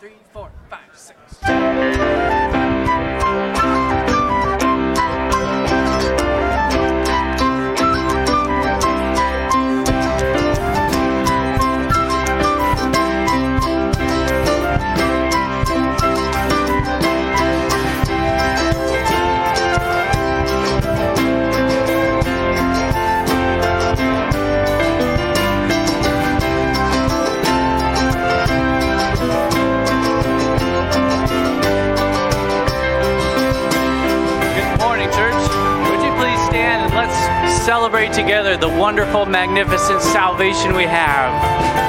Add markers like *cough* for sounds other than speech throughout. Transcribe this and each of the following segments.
three, four, five, six. the wonderful, magnificent salvation we have.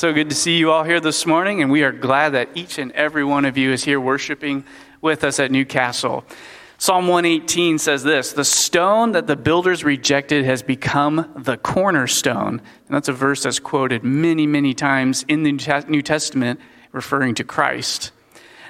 so good to see you all here this morning, and we are glad that each and every one of you is here worshiping with us at Newcastle. Psalm 118 says this The stone that the builders rejected has become the cornerstone. And that's a verse that's quoted many, many times in the New Testament referring to Christ.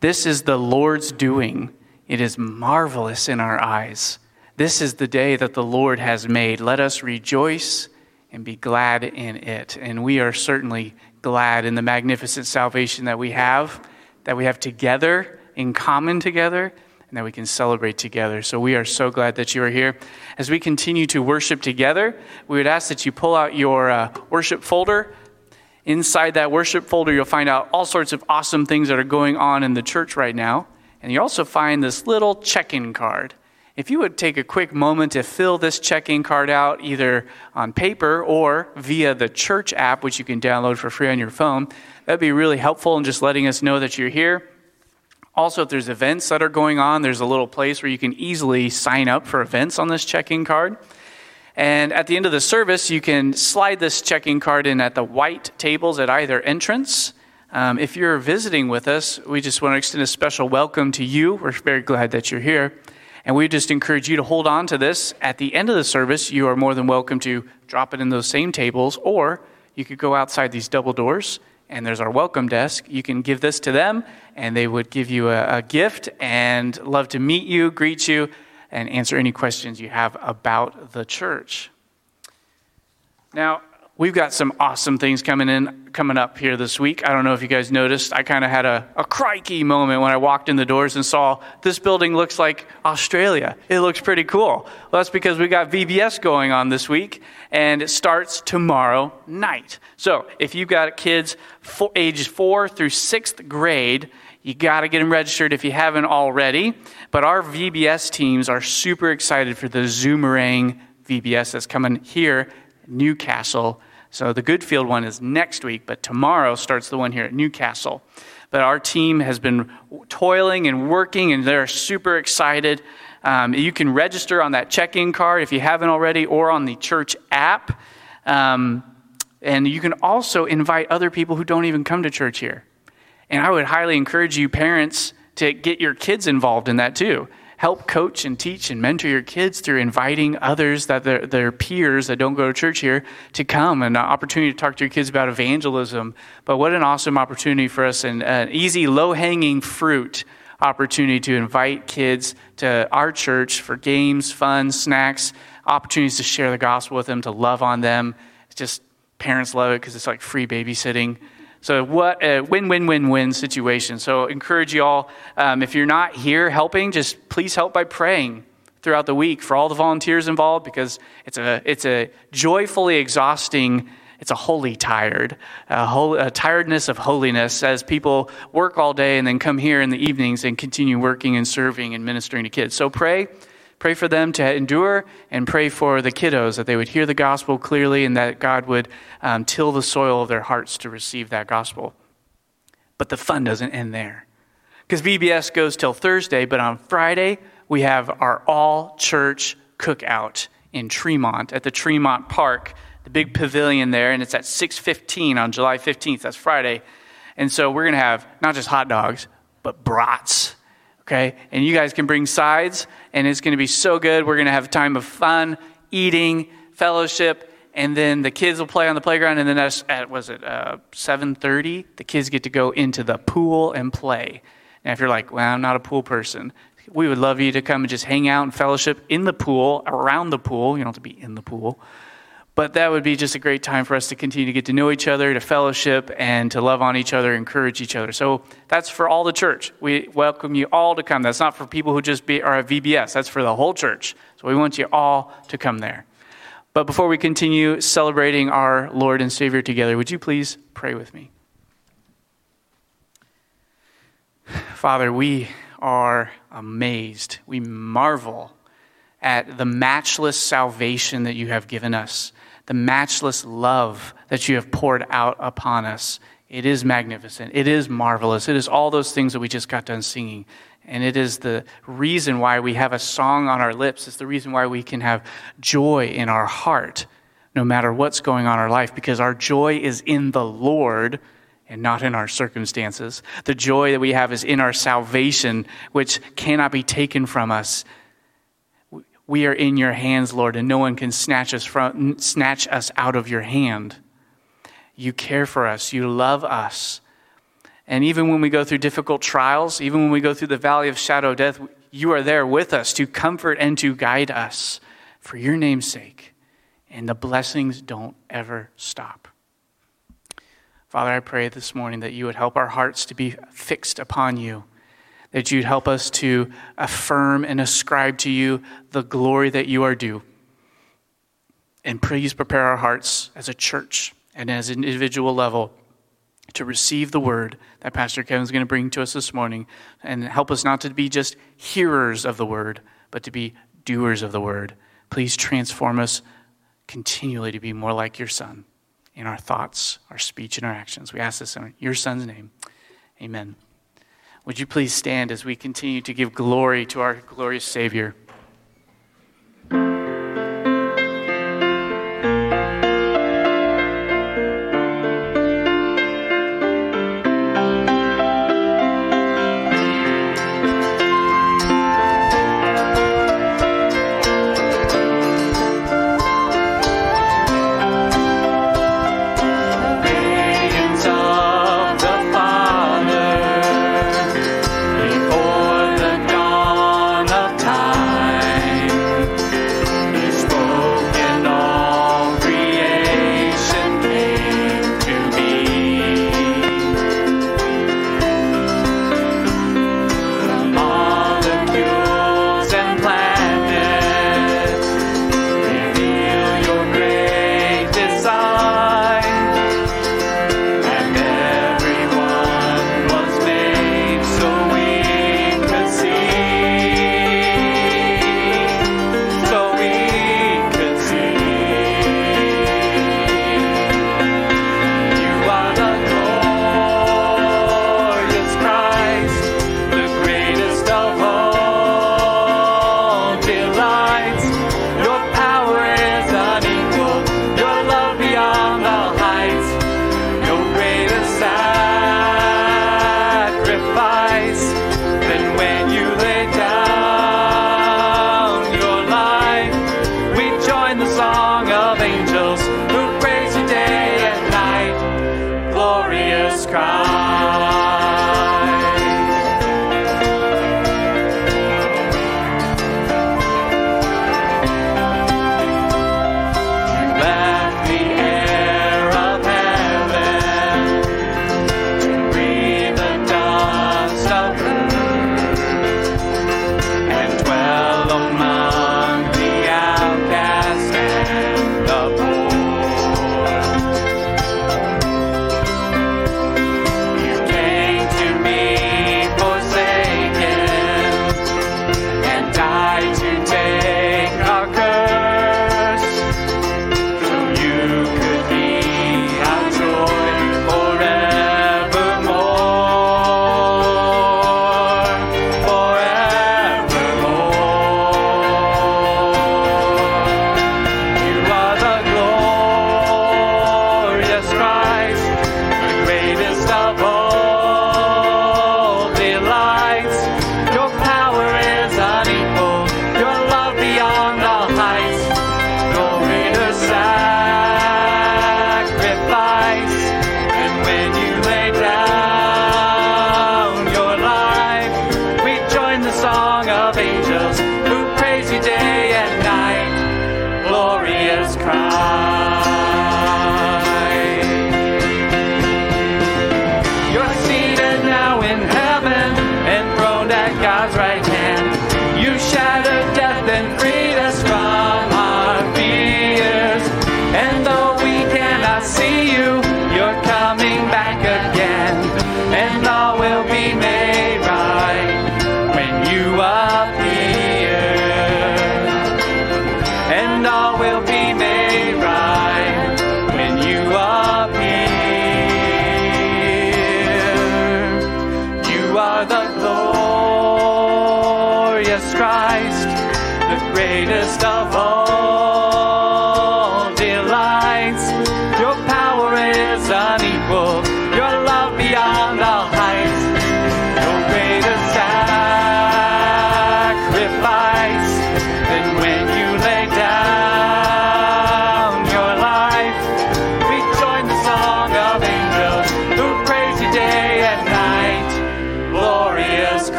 This is the Lord's doing, it is marvelous in our eyes. This is the day that the Lord has made. Let us rejoice and be glad in it. And we are certainly glad in the magnificent salvation that we have, that we have together, in common together and that we can celebrate together. So we are so glad that you are here. As we continue to worship together, we would ask that you pull out your uh, worship folder. Inside that worship folder, you'll find out all sorts of awesome things that are going on in the church right now. And you also find this little check in card. If you would take a quick moment to fill this check in card out either on paper or via the church app, which you can download for free on your phone, that'd be really helpful in just letting us know that you're here. Also, if there's events that are going on, there's a little place where you can easily sign up for events on this check-in card. And at the end of the service, you can slide this check-in card in at the white tables at either entrance. Um, if you're visiting with us, we just want to extend a special welcome to you. We're very glad that you're here. And we just encourage you to hold on to this. At the end of the service, you are more than welcome to drop it in those same tables, or you could go outside these double doors and there's our welcome desk. You can give this to them, and they would give you a, a, gift and love to meet you, greet you, and answer any questions you have about the church. Now, we've got some awesome things coming in coming up here this week. I don't know if you guys noticed. I kind of had a, a crikey moment when I walked in the doors and saw this building looks like Australia. It looks pretty cool. Well, that's because we got VBS going on this week, and it starts tomorrow night. So if you've got kids ages four through sixth grade, you got to get them registered if you haven't already. But our VBS teams are super excited for the Zoomerang VBS that's coming here, Newcastle so the Goodfield one is next week, but tomorrow starts the one here at Newcastle. But our team has been toiling and working, and they're super excited. Um, you can register on that check in card if you haven't already, or on the church app. Um, and you can also invite other people who don't even come to church here. And I would highly encourage you, parents, to get your kids involved in that too help coach and teach and mentor your kids through inviting others that their, their peers that don't go to church here to come and an opportunity to talk to your kids about evangelism. But what an awesome opportunity for us and an easy, low hanging fruit opportunity to invite kids to our church for games, fun, snacks, opportunities to share the gospel with them, to love on them. It's just parents love it because it's like free babysitting. So, what a win win win win situation. So, encourage you all, um, if you're not here helping, just please help by praying throughout the week for all the volunteers involved because it's a, it's a joyfully exhausting it's a holy tired, a, a, tiredness of holiness as people work all day and then come here in the evenings and continue working and serving and ministering to kids. So pray Pray for them to endure and pray for the kiddos that they would hear the gospel clearly and that God would um, till the soil of their hearts to receive that gospel. But the fun doesn't end there. Because VBS goes till Thursday, but on Friday, we have our all church cookout in Tremont at the Tremont Park, the big pavilion there, and it's at 6:15 on July 15th. That's Friday. And so we're going to have not just hot dogs, but brats okay? And you guys can bring sides, and it's going to be so good. We're going to have time of fun, eating, fellowship, and then the kids will play on the playground. And then at, at was it uh, 7:30? The kids get to go into the pool and play. And if you're like, well, I'm not a pool person, we would love you to come and just hang out and fellowship in the pool, around the pool. You don't have to be in the pool. But that would be just a great time for us to continue to get to know each other, to fellowship, and to love on each other, encourage each other. So that's for all the church. We welcome you all to come. That's not for people who just be, are at VBS, that's for the whole church. So we want you all to come there. But before we continue celebrating our Lord and Savior together, would you please pray with me? Father, we are amazed. We marvel at the matchless salvation that you have given us the matchless love that you have poured out upon us. It is magnificent. It is marvelous. It is all those things that we just got done singing. And it is the reason why we have a song on our lips. It's the reason why we can have joy in our heart no matter what's going on in our life because our joy is in the Lord and not in our circumstances. The joy that we have is in our salvation, which cannot be taken from us. We are in your hands, Lord, and no one can snatch us, from, snatch us out of your hand. You care for us, you love us. And even when we go through difficult trials, even when we go through the valley of shadow death, you are there with us to comfort and to guide us for your name's sake. And the blessings don't ever stop. Father, I pray this morning that you would help our hearts to be fixed upon you, that you'd help us to affirm and ascribe to you the glory that you are due. And please prepare our hearts as a church and as an individual level to receive the word that Pastor Kevin's going to bring to us this morning and help us not to be just hearers of the word, but to be doers of the word. Please transform us continually to be more like your son in our thoughts, our speech, and our actions. We ask this in your Son's name. Amen. Would you please stand as we continue to give glory to our glorious Savior?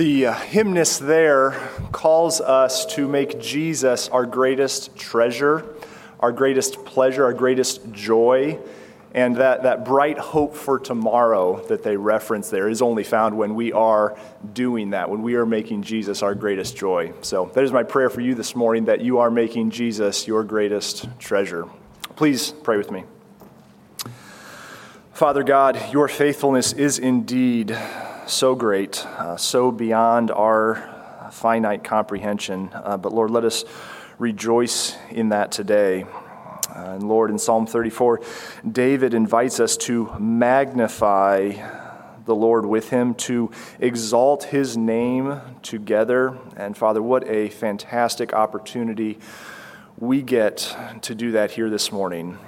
The uh, hymnist there calls us to make Jesus our greatest treasure, our greatest pleasure, our greatest joy. And that, that bright hope for tomorrow that they reference there is only found when we are doing that, when we are making Jesus our greatest joy. So, that is my prayer for you this morning that you are making Jesus your greatest treasure. Please pray with me. Father God, your faithfulness is indeed so great, uh, so beyond our finite comprehension. Uh, but Lord, let us rejoice in that today. Uh, and Lord, in Psalm 34, David invites us to magnify the Lord with him, to exalt his name together. And Father, what a fantastic opportunity we get to do that here this morning.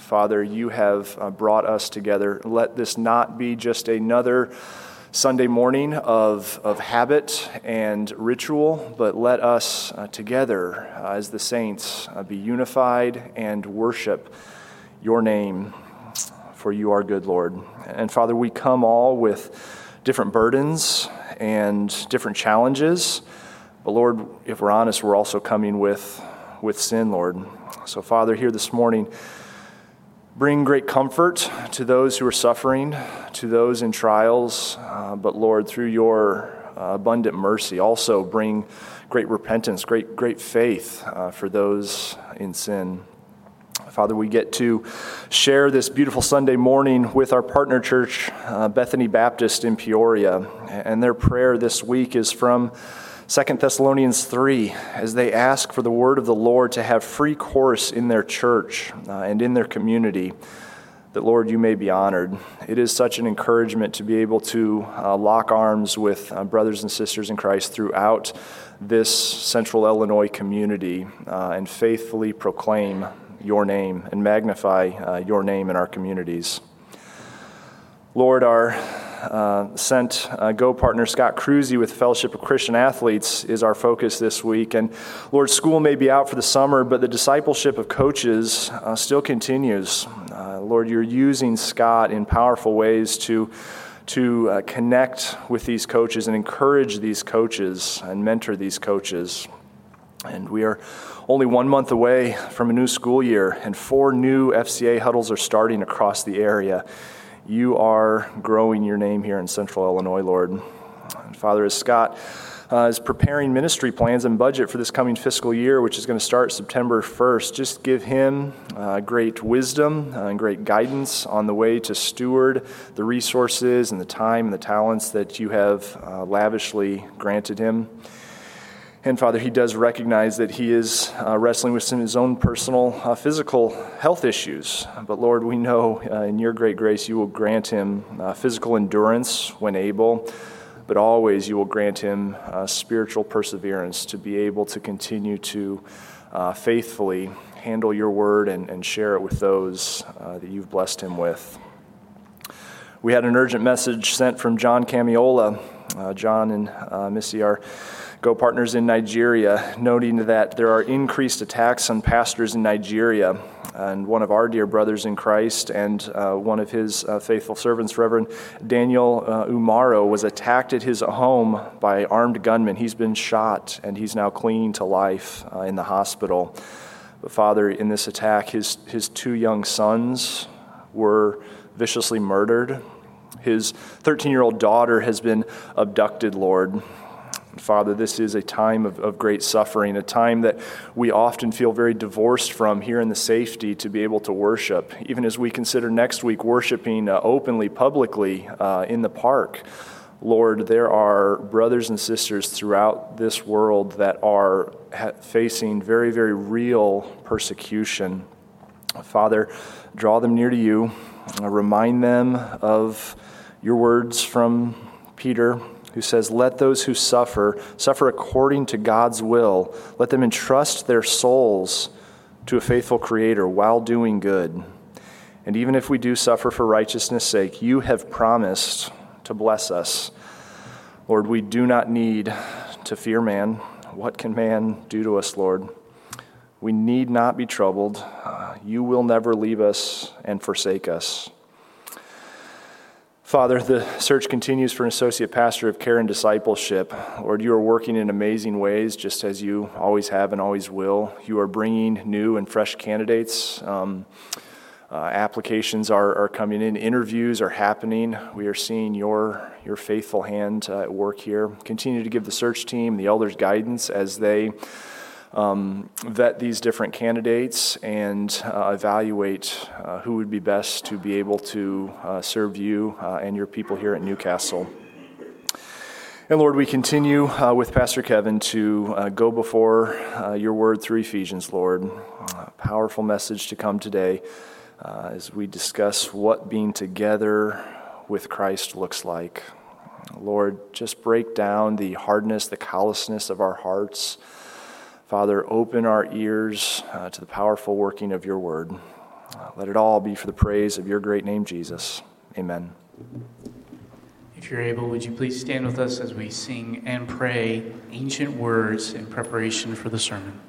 Father, you have uh, brought us together. Let this not be just another Sunday morning of, of habit and ritual, but let us uh, together uh, as the saints uh, be unified and worship your name, for you are good, Lord. And Father, we come all with different burdens and different challenges, but Lord, if we're honest, we're also coming with, with sin, Lord. So, Father, here this morning, Bring great comfort to those who are suffering, to those in trials, uh, but Lord, through your uh, abundant mercy, also bring great repentance, great, great faith uh, for those in sin. Father, we get to share this beautiful Sunday morning with our partner church, uh, Bethany Baptist in Peoria. And their prayer this week is from 2 Thessalonians 3 as they ask for the word of the Lord to have free course in their church uh, and in their community, that, Lord, you may be honored. It is such an encouragement to be able to uh, lock arms with uh, brothers and sisters in Christ throughout this central Illinois community uh, and faithfully proclaim your name and magnify uh, your name in our communities. Lord, our uh, sent uh, Go partner Scott Cruzy with Fellowship of Christian Athletes is our focus this week. And Lord, school may be out for the summer, but the discipleship of coaches uh, still continues. Uh, Lord, you're using Scott in powerful ways to. To uh, connect with these coaches and encourage these coaches and mentor these coaches. And we are only one month away from a new school year, and four new FCA huddles are starting across the area you are growing your name here in central Illinois, Lord. And Father, as Scott uh, is preparing ministry plans and budget for this coming fiscal year, which is going to start September 1st, just give him uh, great wisdom and great guidance on the way to steward the resources and the time and the talents that you have uh, lavishly granted him. And Father, he does recognize that he is uh, wrestling with some of his own personal uh, physical health issues. But Lord, we know uh, in your great grace you will grant him uh, physical endurance when able, but always you will grant him uh, spiritual perseverance to be able to continue to uh, faithfully handle your word and, and share it with those that you've blessed him with. We had an urgent message sent from John Camiola John and Missy are Go partners in Nigeria, noting that there are increased attacks on pastors in Nigeria. And one of our dear brothers in Christ and uh, one of his uh, faithful servants, Reverend Daniel uh, Umaro, was attacked at his home by armed gunmen. He's been shot and he's now clinging to life uh, in the hospital. But, Father, in this attack, his, his two young sons were viciously murdered. His 13 year old daughter has been abducted, Lord. Father, this is a time of, of great suffering, a time that we often feel very divorced from here in the safety to be able to worship. Even as we consider next week worshiping uh, openly, publicly uh, in the park. Lord, there are brothers and sisters throughout this world that are facing very, very real persecution. Father, draw them near to you, remind them of your words from Peter who says, Let those who suffer suffer according to God's will. Let them entrust their souls to a faithful Creator while doing good. And even if we do suffer for righteousness' sake, you have promised to bless us. Lord, we do not need to fear man. What can man do to us, Lord? We need not be troubled. You will never leave us and forsake us. Father, the search continues for an associate pastor of care and discipleship. Lord, you are working in amazing ways, just as you always have and always will. You are bringing new and fresh candidates. Um, uh, applications are, are coming in, interviews are happening. We are seeing your, your faithful hand uh, at work here. Continue to give the search team, the elders, guidance as they um, vet these different candidates and uh, evaluate uh, who would be best to be able to uh, serve you uh, and your people here at Newcastle. And Lord, we continue uh, with Pastor Kevin to go before your word through Ephesians, Lord. A powerful message to come today as we discuss what being together with Christ looks like. Lord, just break down the hardness, the callousness of our hearts. Father, open our ears uh, to the powerful working of your word. Uh, let it all be for the praise of your great name, Jesus. Amen. If you're able, would you please stand with us as we sing and pray ancient words in preparation for the sermon?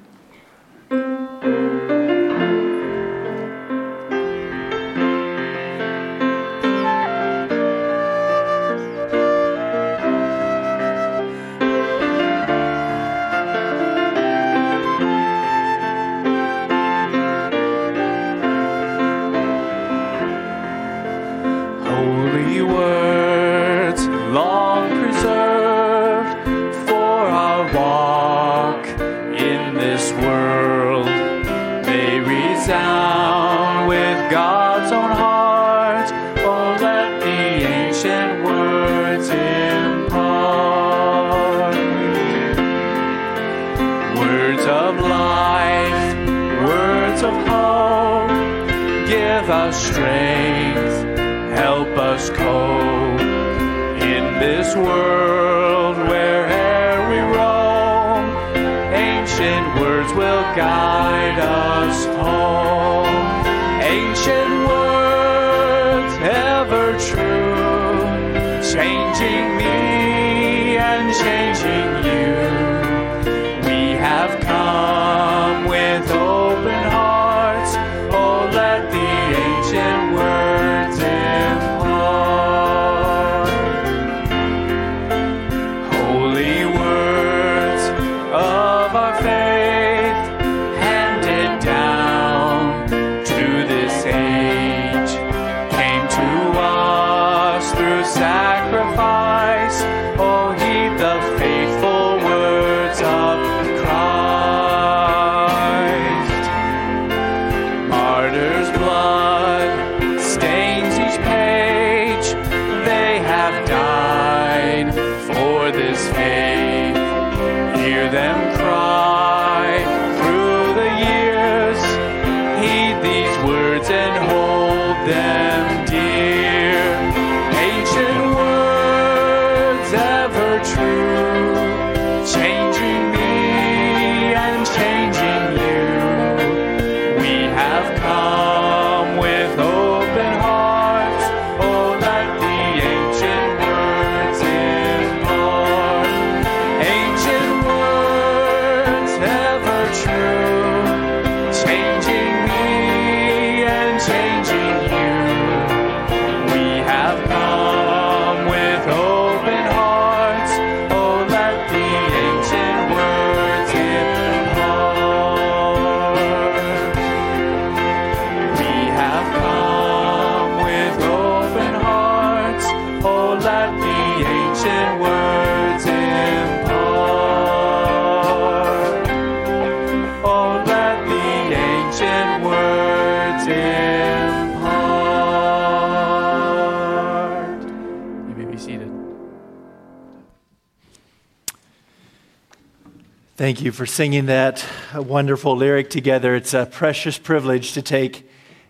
Thank you for singing that wonderful lyric together. It's a precious privilege to take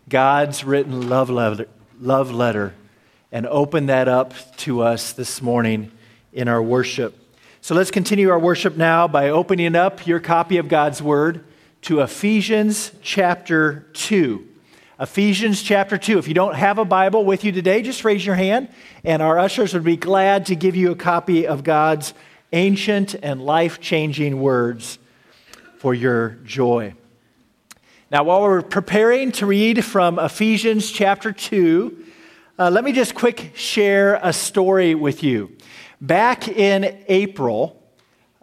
God's written love letter, love letter and open that up to us this morning in our worship. So let's continue our worship now by opening up your copy of God's Word to Ephesians chapter 2. Ephesians chapter 2. If you don't have a Bible with you today, just raise your hand, and our ushers would be glad to give you a copy of God's ancient and life changing words for your joy. Now, while we're preparing to read from Ephesians chapter 2, uh, let me just quick share a story with you. Back in April,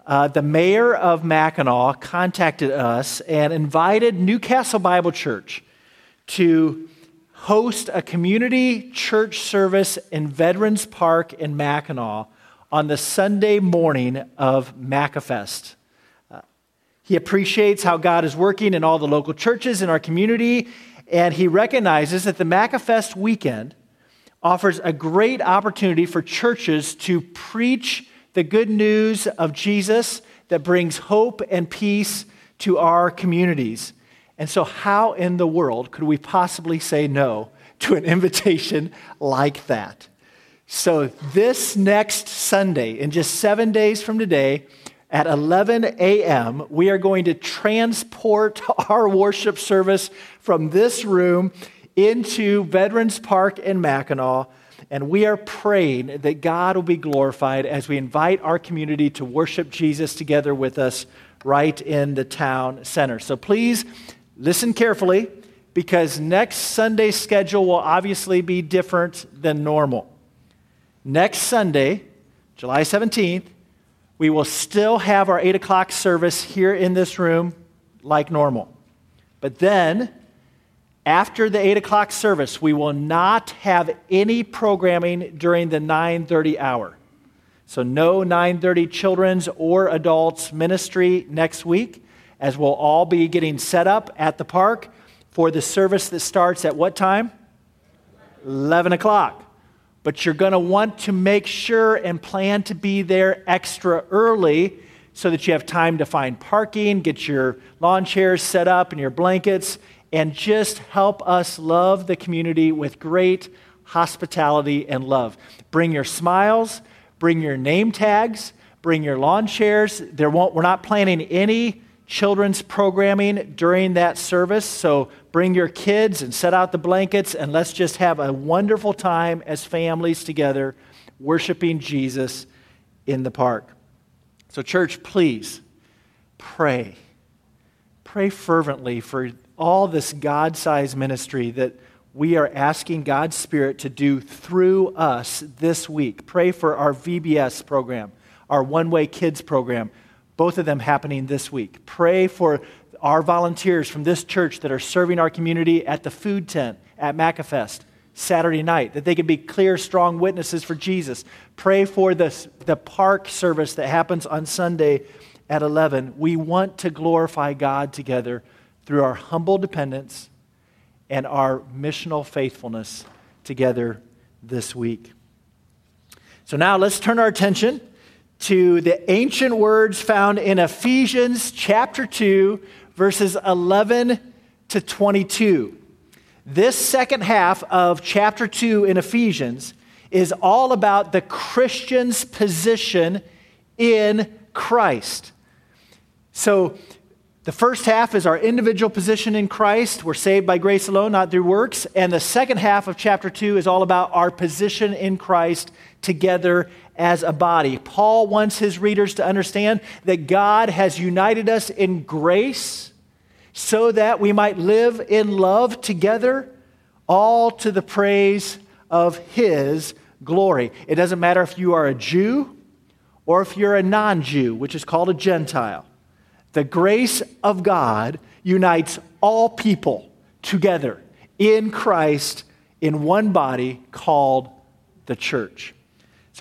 uh, the mayor of Mackinac contacted us and invited Newcastle Bible Church to host a community church service in Veterans Park in Mackinac on the Sunday morning of Maccafest. Uh, he appreciates how God is working in all the local churches in our community, and he recognizes that the Maccafest weekend offers a great opportunity for churches to preach the good news of Jesus that brings hope and peace to our communities. And so, how in the world could we possibly say no to an invitation like that? So, this next Sunday, in just seven days from today, at 11 a.m., we are going to transport *laughs* our worship service from this room into Veterans Park in Mackinac. And we are praying that God will be glorified as we invite our community to worship Jesus together with us right in the town center. So please listen carefully because next Sunday's schedule will obviously be different than normal. Next Sunday, July 17th, we will still have our 8 o'clock service here in this room like normal. But then, after the 8 o'clock service, we will not have any programming during the 9.30 hour. So no 9.30 children's or adults ministry next week, as we'll all be getting set up at the park for the service that starts at what time? 11 o'clock but you're going to want to make sure and plan to be there extra early so that you have time to find parking, get your lawn chairs set up and your blankets, and just help us love the community with great hospitality and love. Bring your smiles, bring your name tags, bring your lawn chairs. There won't, we're not planning any children's programming during that service, so bring your kids and set out the blankets, and let's just have a wonderful time as families together worshiping Jesus in the park. So, church, please pray. Pray fervently for all this God sized ministry that we are asking God's Spirit to do through us this week. Pray for our VBS program, our One Way Kids program, both of them happening this week. Pray for our volunteers from this church that are serving our community at the food tent at Maccafest Saturday night, that they can be clear, strong witnesses for Jesus. Pray for the, the park service that happens on Sunday at 11. We want to glorify God together through our humble dependence and our missional faithfulness together this week. So now let's turn our attention to the ancient words found in Ephesians chapter 2, verses 11 to 22. This second half of chapter 2 in Ephesians is all about the Christian's position in Christ. So, the first half is our individual position in Christ. We're saved by grace alone, not through works. And the second half of chapter 2 is all about our position in Christ together as a body. Paul wants his readers to understand that God has united us in grace so that we might live in love together, all to the praise of his glory. It doesn't matter if you are a Jew or if you're a non Jew, which is called a Gentile. The grace of God unites all people together in Christ in one body called the church.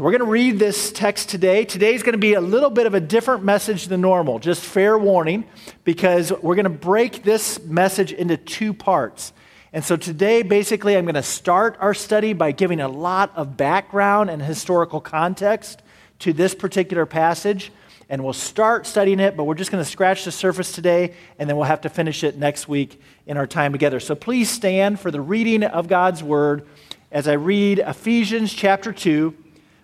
So we're going to read this text today. Today's going to be a little bit of a different message than normal, just fair warning, because we're going to break this message into two parts. And so today, basically, I'm going to start our study by giving a lot of background and historical context to this particular passage. and we'll start studying it, but we're just going to scratch the surface today, and then we'll have to finish it next week in our time together. So please stand for the reading of God's Word as I read Ephesians chapter 2,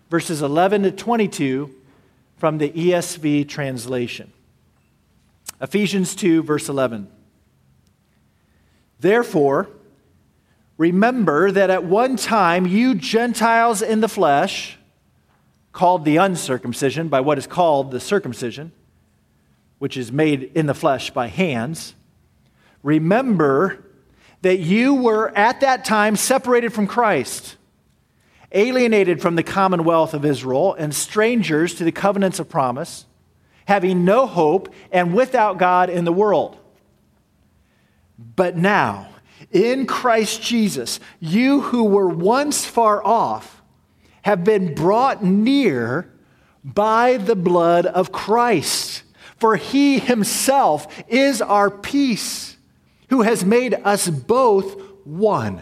verses 11 to 22 from the ESV translation. Ephesians 2, verse 11. Therefore, remember that at one time you Gentiles in the flesh, called the uncircumcision by what is called the circumcision, which is made in the flesh by hands, remember that you were at that time separated from Christ, alienated from the commonwealth of Israel, and strangers to the covenants of promise, having no hope and without God in the world. But now, in Christ Jesus, you who were once far off have been brought near by the blood of Christ. For he himself is our peace, who has made us both one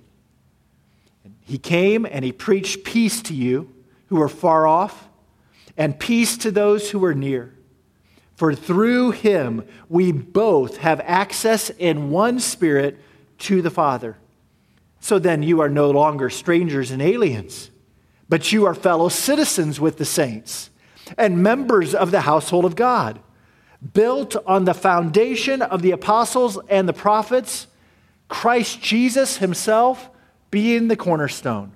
He came and he preached peace to you who are far off, and peace to those who are near. For through him we both have access in one spirit to the Father. So then you are no longer strangers and aliens, but you are fellow citizens with the saints and members of the household of God, built on the foundation of the apostles and the prophets, Christ Jesus himself being the cornerstone,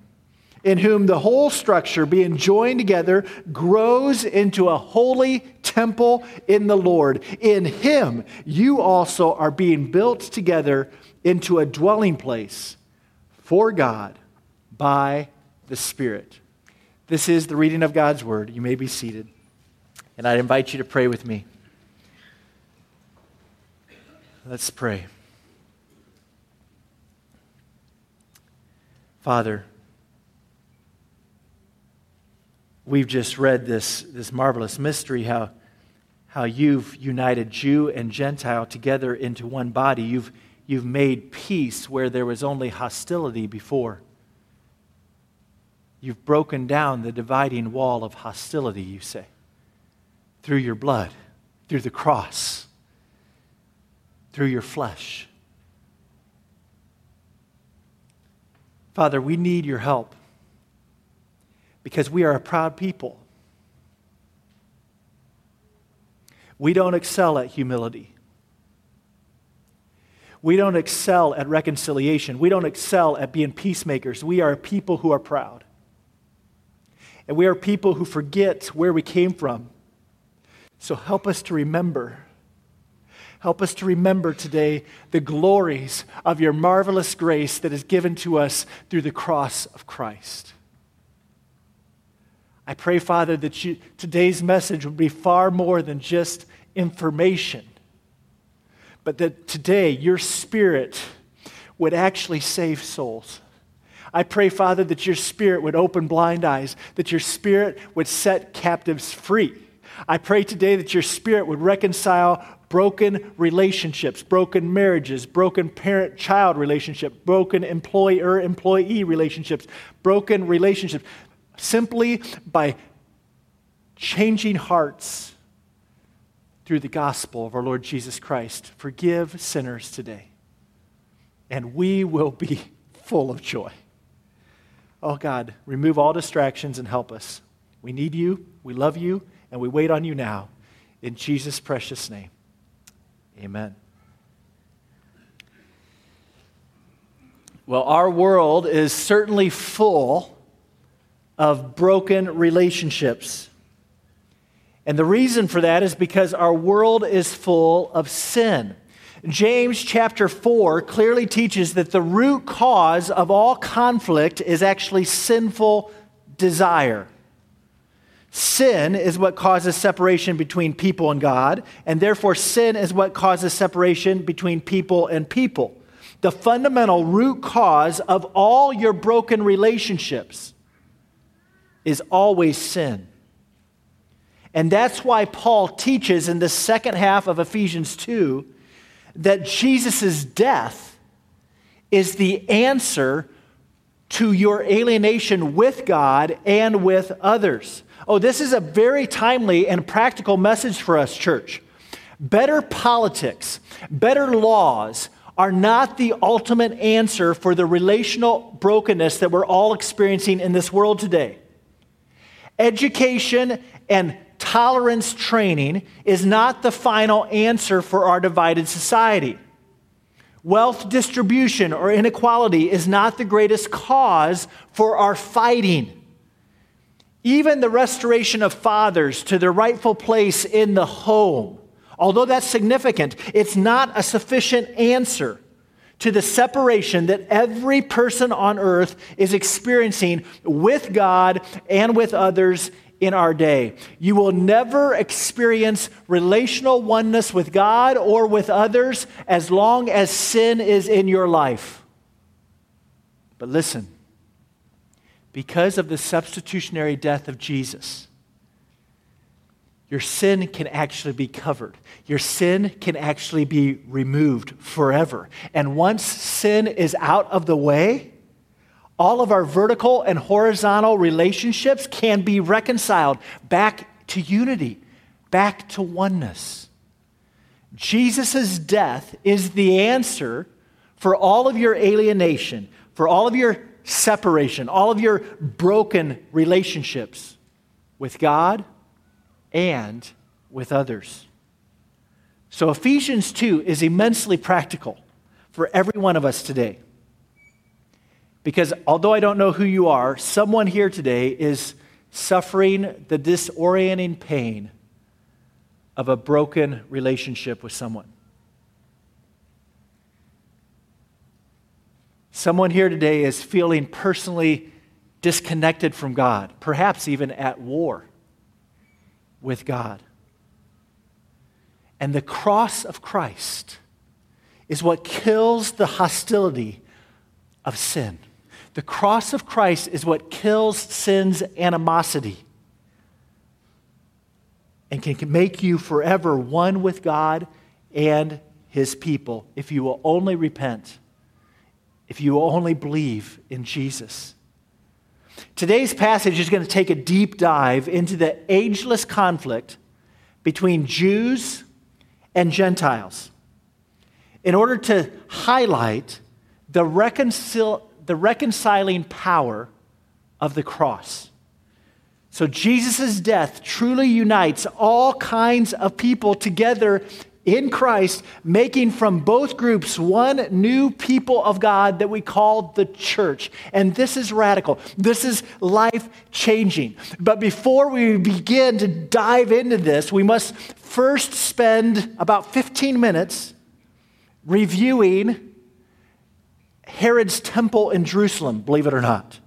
in whom the whole structure, being joined together, grows into a holy temple in the Lord. In him, you also are being built together into a dwelling place for God by the Spirit. This is the reading of God's Word. You may be seated. And I'd invite you to pray with me. Let's pray. Father, we've just read this, this marvelous mystery how, how you've united Jew and Gentile together into one body. You've You've made peace where there was only hostility before. You've broken down the dividing wall of hostility, you say, through your blood, through the cross, through your flesh. Father, we need your help because we are a proud people. We don't excel at humility. We don't excel at reconciliation. We don't excel at being peacemakers. We are people who are proud. And we are people who forget where we came from. So help us to remember. Help us to remember today the glories of your marvelous grace that is given to us through the cross of Christ. I pray, Father, that you, today's message would be far more than just information but that today your spirit would actually save souls. I pray, Father, that your spirit would open blind eyes, that your spirit would set captives free. I pray today that your spirit would reconcile broken relationships, broken marriages, broken parent child relationship, broken employer employee relationships, broken relationships, simply by changing hearts through the gospel of our Lord Jesus Christ. Forgive sinners today, and we will be full of joy. Oh God, remove all distractions and help us. We need you, we love you, and we wait on you now. In Jesus' precious name, amen. Well, our world is certainly full of broken relationships. And the reason for that is because our world is full of sin. James chapter 4 clearly teaches that the root cause of all conflict is actually sinful desire. Sin is what causes separation between people and God, and therefore sin is what causes separation between people and people. The fundamental root cause of all your broken relationships is always sin. And that's why Paul teaches in the second half of Ephesians 2 that Jesus' death is the answer to your alienation with God and with others. Oh, this is a very timely and practical message for us, church. Better politics, better laws are not the ultimate answer for the relational brokenness that we're all experiencing in this world today. Education and tolerance training is not the final answer for our divided society. Wealth distribution or inequality is not the greatest cause for our fighting. Even the restoration of fathers to their rightful place in the home, although that's significant, it's not a sufficient answer to the separation that every person on earth is experiencing with God and with others in our day. You will never experience relational oneness with God or with others as long as sin is in your life. But listen, because of the substitutionary death of Jesus, your sin can actually be covered. Your sin can actually be removed forever. And once sin is out of the way, all of our vertical and horizontal relationships can be reconciled back to unity, back to oneness. Jesus' death is the answer for all of your alienation, for all of your separation, all of your broken relationships with God and with others. So, Ephesians 2 is immensely practical for every one of us today. Because although I don't know who you are, someone here today is suffering the disorienting pain of a broken relationship with someone. Someone here today is feeling personally disconnected from God, perhaps even at war with God. And the cross of Christ is what kills the hostility of sin. The cross of Christ is what kills sin's animosity and can make you forever one with God and his people if you will only repent if you only believe in Jesus. Today's passage is going to take a deep dive into the ageless conflict between Jews and Gentiles in order to highlight the, reconcil- the reconciling power of the cross. So, Jesus' death truly unites all kinds of people together in Christ, making from both groups one new people of God that we call the church. And this is radical. This is life changing. But before we begin to dive into this, we must first spend about 15 minutes reviewing Herod's temple in Jerusalem, believe it or not.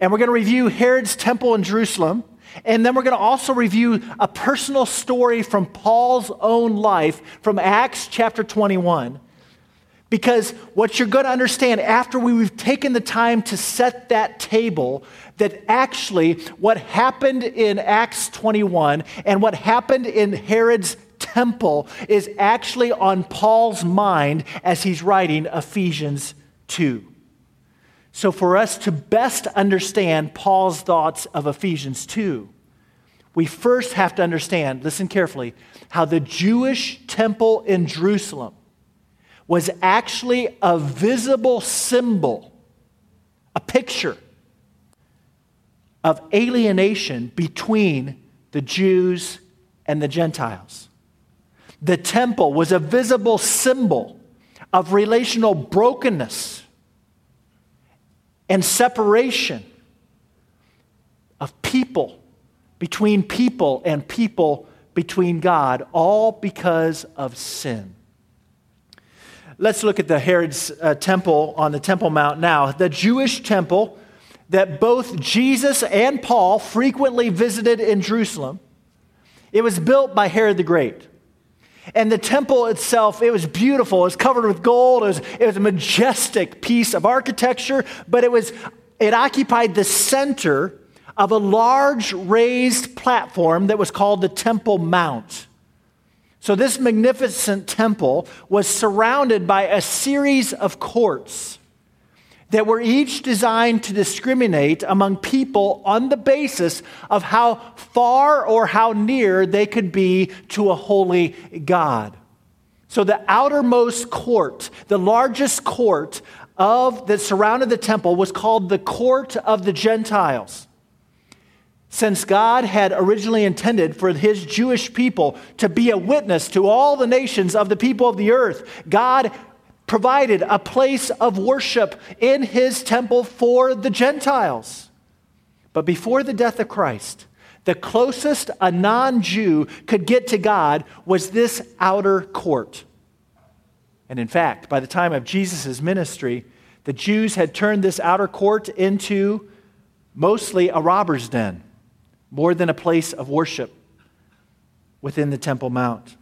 And we're going to review Herod's temple in Jerusalem. And then we're going to also review a personal story from Paul's own life from Acts chapter 21. Because what you're going to understand after we've taken the time to set that table, that actually what happened in Acts 21 and what happened in Herod's temple is actually on Paul's mind as he's writing Ephesians 2. So, for us to best understand Paul's thoughts of Ephesians 2, we first have to understand, listen carefully, how the Jewish temple in Jerusalem was actually a visible symbol, a picture of alienation between the Jews and the Gentiles. The temple was a visible symbol of relational brokenness and separation of people, between people and people between God, all because of sin. Let's look at the Herod's uh, temple on the Temple Mount now. The Jewish temple that both Jesus and Paul frequently visited in Jerusalem. It was built by Herod the Great. And the temple itself, it was beautiful. It was covered with gold. It was, it was a majestic piece of architecture, but it was it occupied the center of a large raised platform that was called the Temple Mount. So, this magnificent temple was surrounded by a series of courts that were each designed to discriminate among people on the basis of how far or how near they could be to a holy God. So, the outermost court, the largest court of that surrounded the temple was called the court of the Gentiles. Since God had originally intended for his Jewish people to be a witness to all the nations of the people of the earth, God provided a place of worship in his temple for the Gentiles. But before the death of Christ, the closest a non Jew could get to God was this outer court. And in fact, by the time of Jesus' ministry, the Jews had turned this outer court into mostly a robber's den, more than a place of worship within the Temple Mount.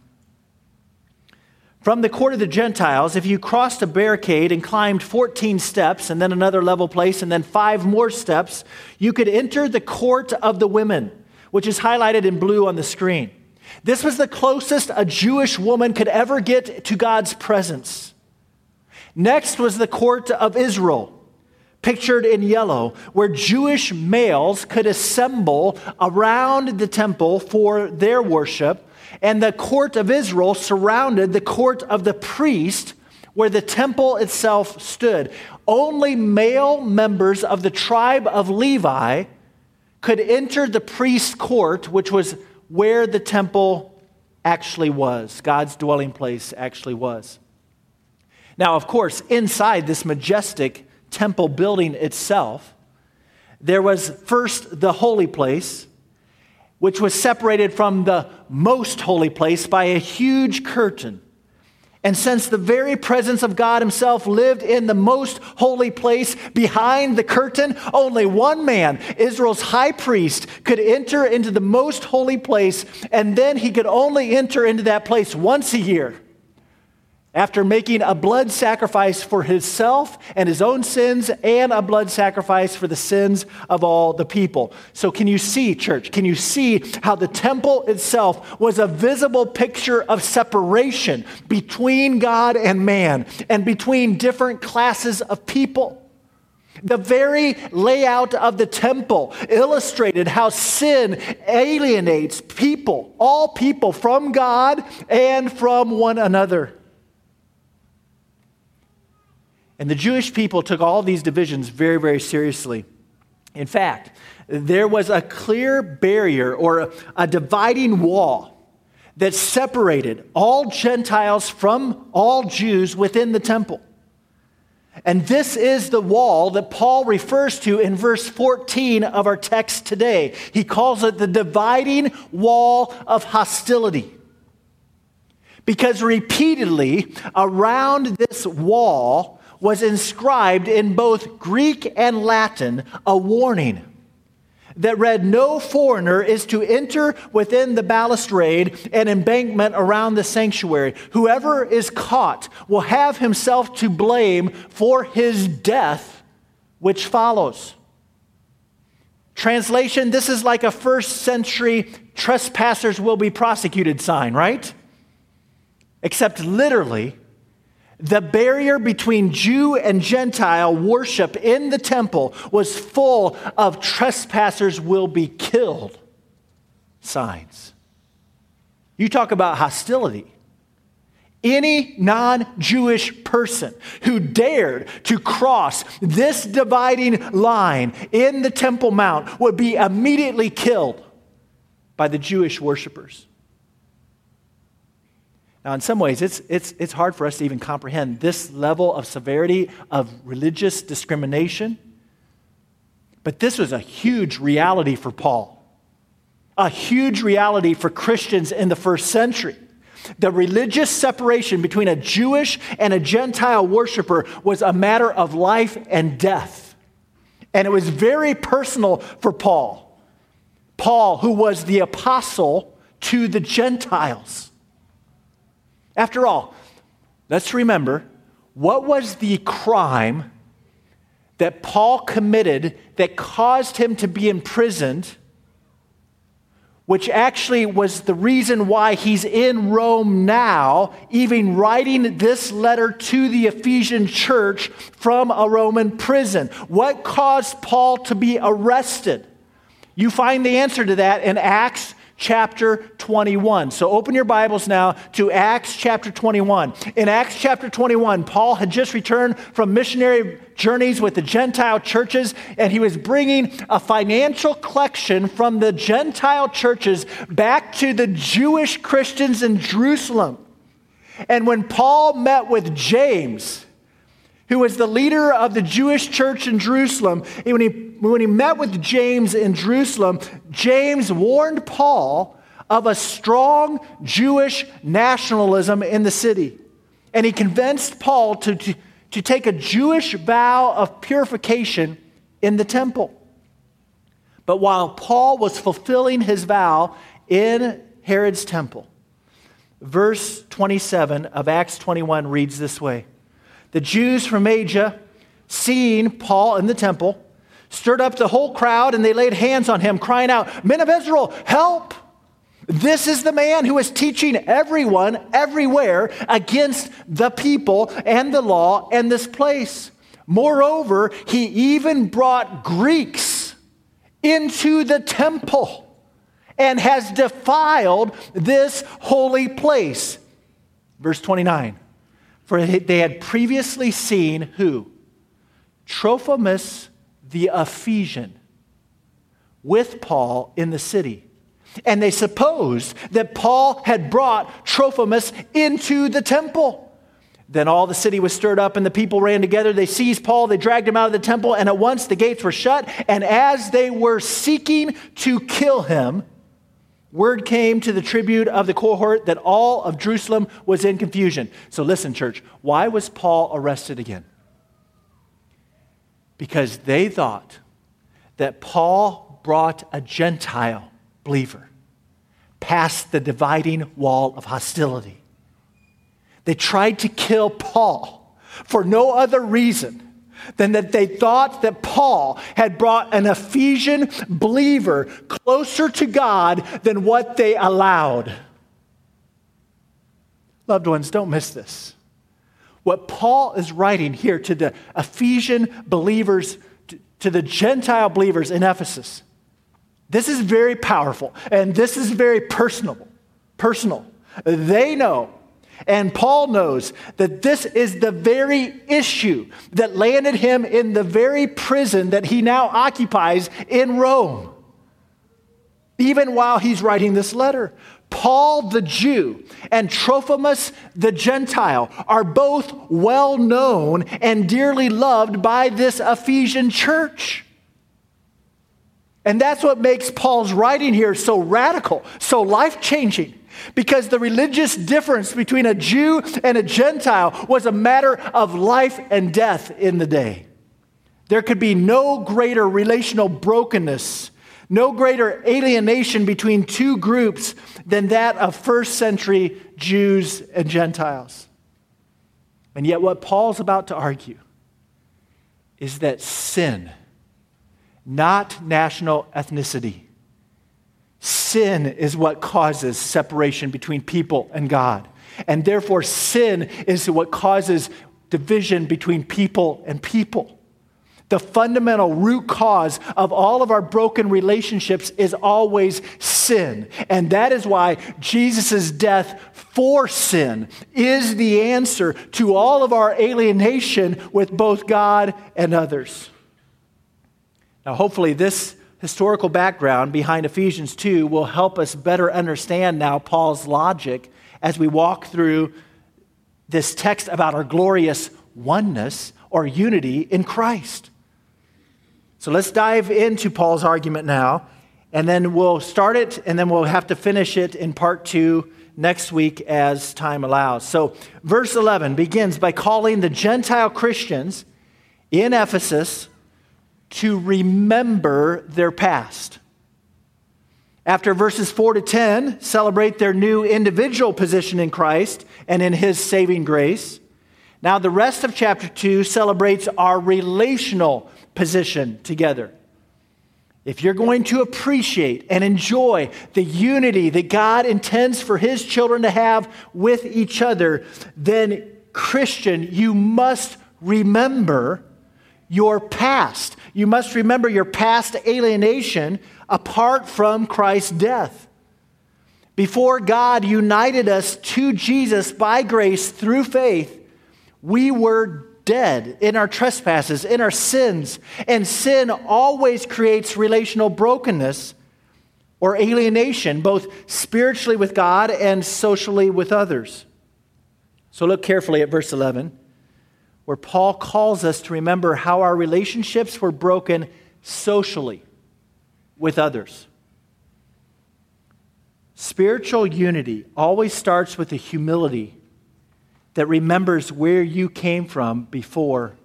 From the court of the Gentiles, if you crossed a barricade and climbed 14 steps and then another level place and then five more steps, you could enter the court of the women, which is highlighted in blue on the screen. This was the closest a Jewish woman could ever get to God's presence. Next was the court of Israel, pictured in yellow, where Jewish males could assemble around the temple for their worship. And the court of Israel surrounded the court of the priest, where the temple itself stood. Only male members of the tribe of Levi could enter the priest's court, which was where the temple actually was, God's dwelling place actually was. Now, of course, inside this majestic temple building itself, there was first the holy place, which was separated from the most holy place by a huge curtain. And since the very presence of God Himself lived in the most holy place behind the curtain, only one man, Israel's high priest, could enter into the most holy place, and then he could only enter into that place once a year after making a blood sacrifice for himself and his own sins and a blood sacrifice for the sins of all the people. So, can you see, church? Can you see how the temple itself was a visible picture of separation between God and man and between different classes of people? The very layout of the temple illustrated how sin alienates people, all people, from God and from one another. And the Jewish people took all these divisions very, very seriously. In fact, there was a clear barrier or a, dividing wall that separated all Gentiles from all Jews within the temple. And this is the wall that Paul refers to in verse 14 of our text today. He calls it the dividing wall of hostility. Because repeatedly around this wall, was inscribed in both Greek and Latin a warning that read, No foreigner is to enter within the balustrade and embankment around the sanctuary. Whoever is caught will have himself to blame for his death, which follows. Translation This is like a first century trespassers will be prosecuted sign, right? Except literally, the barrier between Jew and Gentile worship in the temple was full of trespassers will be killed signs. You talk about hostility. Any non Jewish person who dared to cross this dividing line in the Temple Mount would be immediately killed by the Jewish worshipers. Now, in some ways, it's, it's, it's hard for us to even comprehend this level of severity of religious discrimination. But this was a huge reality for Paul, a huge reality for Christians in the first century. The religious separation between a Jewish and a Gentile worshiper was a matter of life and death. And it was very personal for Paul. Paul, who was the apostle to the Gentiles. After all, let's remember what was the crime that Paul committed that caused him to be imprisoned, which actually was the reason why he's in Rome now, even writing this letter to the Ephesian church from a Roman prison. What caused Paul to be arrested? You find the answer to that in Acts chapter 21. So open your Bibles now to Acts chapter 21. In Acts chapter 21, Paul had just returned from missionary journeys with the Gentile churches, and he was bringing a financial collection from the Gentile churches back to the Jewish Christians in Jerusalem. And when Paul met with James, who was the leader of the Jewish church in Jerusalem, when he, when he met with James in Jerusalem, James warned Paul of a strong Jewish nationalism in the city. And he convinced Paul to, to, to take a Jewish vow of purification in the temple. But while Paul was fulfilling his vow in Herod's temple, verse 27 of Acts 21 reads this way the Jews from Asia, seeing Paul in the temple, stirred up the whole crowd and they laid hands on him, crying out, Men of Israel, help! This is the man who is teaching everyone everywhere against the people and the law and this place. Moreover, he even brought Greeks into the temple and has defiled this holy place. Verse 29 for they had previously seen who? Trophimus the Ephesian with Paul in the city. And they supposed that Paul had brought Trophimus into the temple. Then all the city was stirred up, and the people ran together. They seized Paul, they dragged him out of the temple, and at once the gates were shut. And as they were seeking to kill him, Word came to the tribune of the cohort that all of Jerusalem was in confusion. So, listen, church, why was Paul arrested again? Because they thought that Paul brought a Gentile believer past the dividing wall of hostility. They tried to kill Paul for no other reason than that they thought that Paul had brought an Ephesian believer closer to God than what they allowed. Loved ones, don't miss this. What Paul is writing here to the Ephesian believers, to the Gentile believers in Ephesus, this is very powerful and this is very personal. Personal. They know and Paul knows that this is the very issue that landed him in the very prison that he now occupies in Rome. Even while he's writing this letter, Paul the Jew and Trophimus the Gentile are both well known and dearly loved by this Ephesian church. And that's what makes Paul's writing here so radical, so life changing. Because the religious difference between a Jew and a Gentile was a matter of life and death in the day. There could be no greater relational brokenness, no greater alienation between two groups than that of first century Jews and Gentiles. And yet, what Paul's about to argue is that sin, not national ethnicity, Sin is what causes separation between people and God. And therefore, sin is what causes division between people and people. The fundamental root cause of all of our broken relationships is always sin. And that is why Jesus' death for sin is the answer to all of our alienation with both God and others. Now, hopefully, this historical background behind Ephesians 2 will help us better understand now Paul's logic as we walk through this text about our glorious oneness or unity in Christ. So let's dive into Paul's argument now, and then we'll start it, and then we'll have to finish it in part two next week as time allows. So, verse 11 begins by calling the Gentile Christians in Ephesus to remember their past. After verses 4 to 10 celebrate their new individual position in Christ and in his saving grace. Now, the rest of chapter 2 celebrates our relational position together. If you're going to appreciate and enjoy the unity that God intends for his children to have with each other, then, Christian, you must remember your past. You must remember your past alienation apart from Christ's death. Before God united us to Jesus by grace through faith, we were dead in our trespasses, in our sins. And sin always creates relational brokenness or alienation, both spiritually with God and socially with others. So look carefully at verse 11, where Paul calls us to remember how our relationships were broken socially with others. Spiritual unity always starts with the humility that remembers where you came from before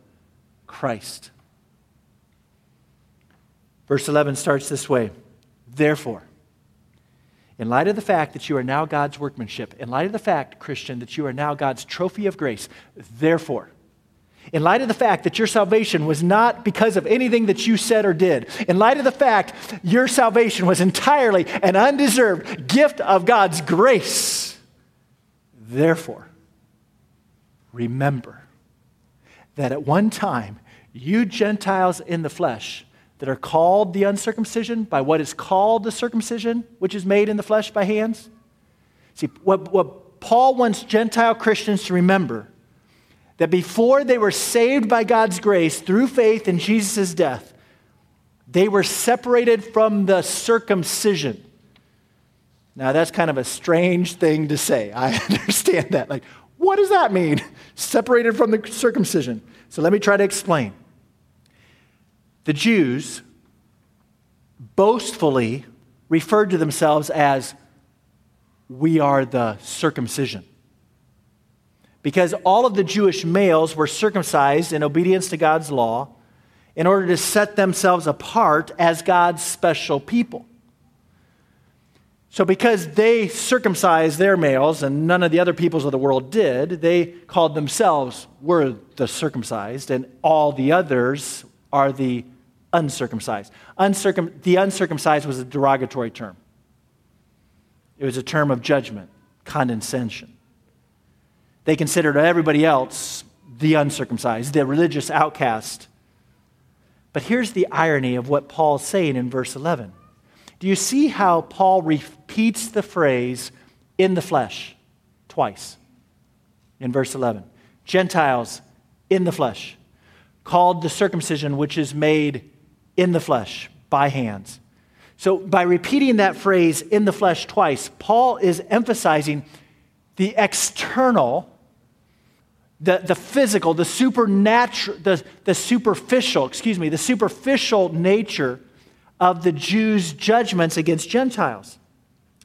Christ. Verse 11 starts this way Therefore, in light of the fact that you are now God's workmanship, in light of the fact, Christian, that you are now God's trophy of grace, therefore, in light of the fact that your salvation was not because of anything that you said or did, in light of the fact your salvation was entirely an undeserved gift of God's grace, therefore, remember that at one time, you Gentiles in the flesh that are called the uncircumcision by what is called the circumcision, which is made in the flesh by hands. See, what, what Paul wants Gentile Christians to remember that before they were saved by God's grace through faith in Jesus' death, they were separated from the circumcision. Now, that's kind of a strange thing to say. I *laughs* understand that. Like, what does that mean? Separated from the circumcision. So let me try to explain. The Jews boastfully referred to themselves as, We are the circumcision. Because all of the Jewish males were circumcised in obedience to God's law in order to set themselves apart as God's special people. So, because they circumcised their males and none of the other peoples of the world did, they called themselves were the circumcised, and all the others are the uncircumcised. Uncircum- the uncircumcised was a derogatory term, it was a term of judgment, condescension. They considered everybody else the uncircumcised, the religious outcast. But here's the irony of what Paul's saying in verse 11 do you see how Paul repeats the phrase in the flesh twice in verse 11? Gentiles in the flesh, called the circumcision which is made in the flesh by hands. So, by repeating that phrase in the flesh twice, Paul is emphasizing the external, the, the physical, the supernatural, the, the superficial, excuse me, the superficial nature of the Jews' judgments against Gentiles.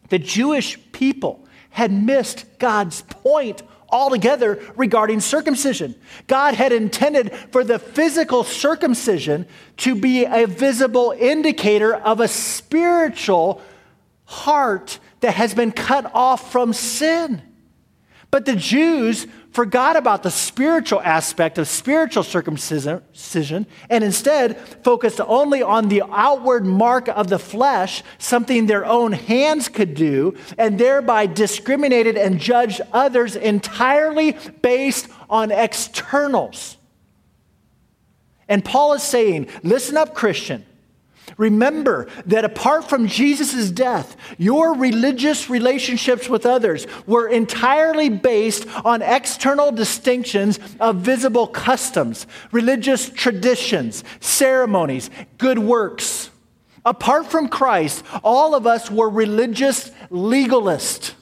The Jewish people had missed God's point altogether regarding circumcision. God had intended for the physical circumcision to be a visible indicator of a spiritual heart that has been cut off from sin. But the Jews forgot about the spiritual aspect of spiritual circumcision and instead focused only on the outward mark of the flesh, something their own hands could do, and thereby discriminated and judged others entirely based on externals. And Paul is saying, listen up, Christian. Remember that apart from Jesus' death, your religious relationships with others were entirely based on external distinctions of visible customs, religious traditions, ceremonies, good works. Apart from Christ, all of us were religious legalists.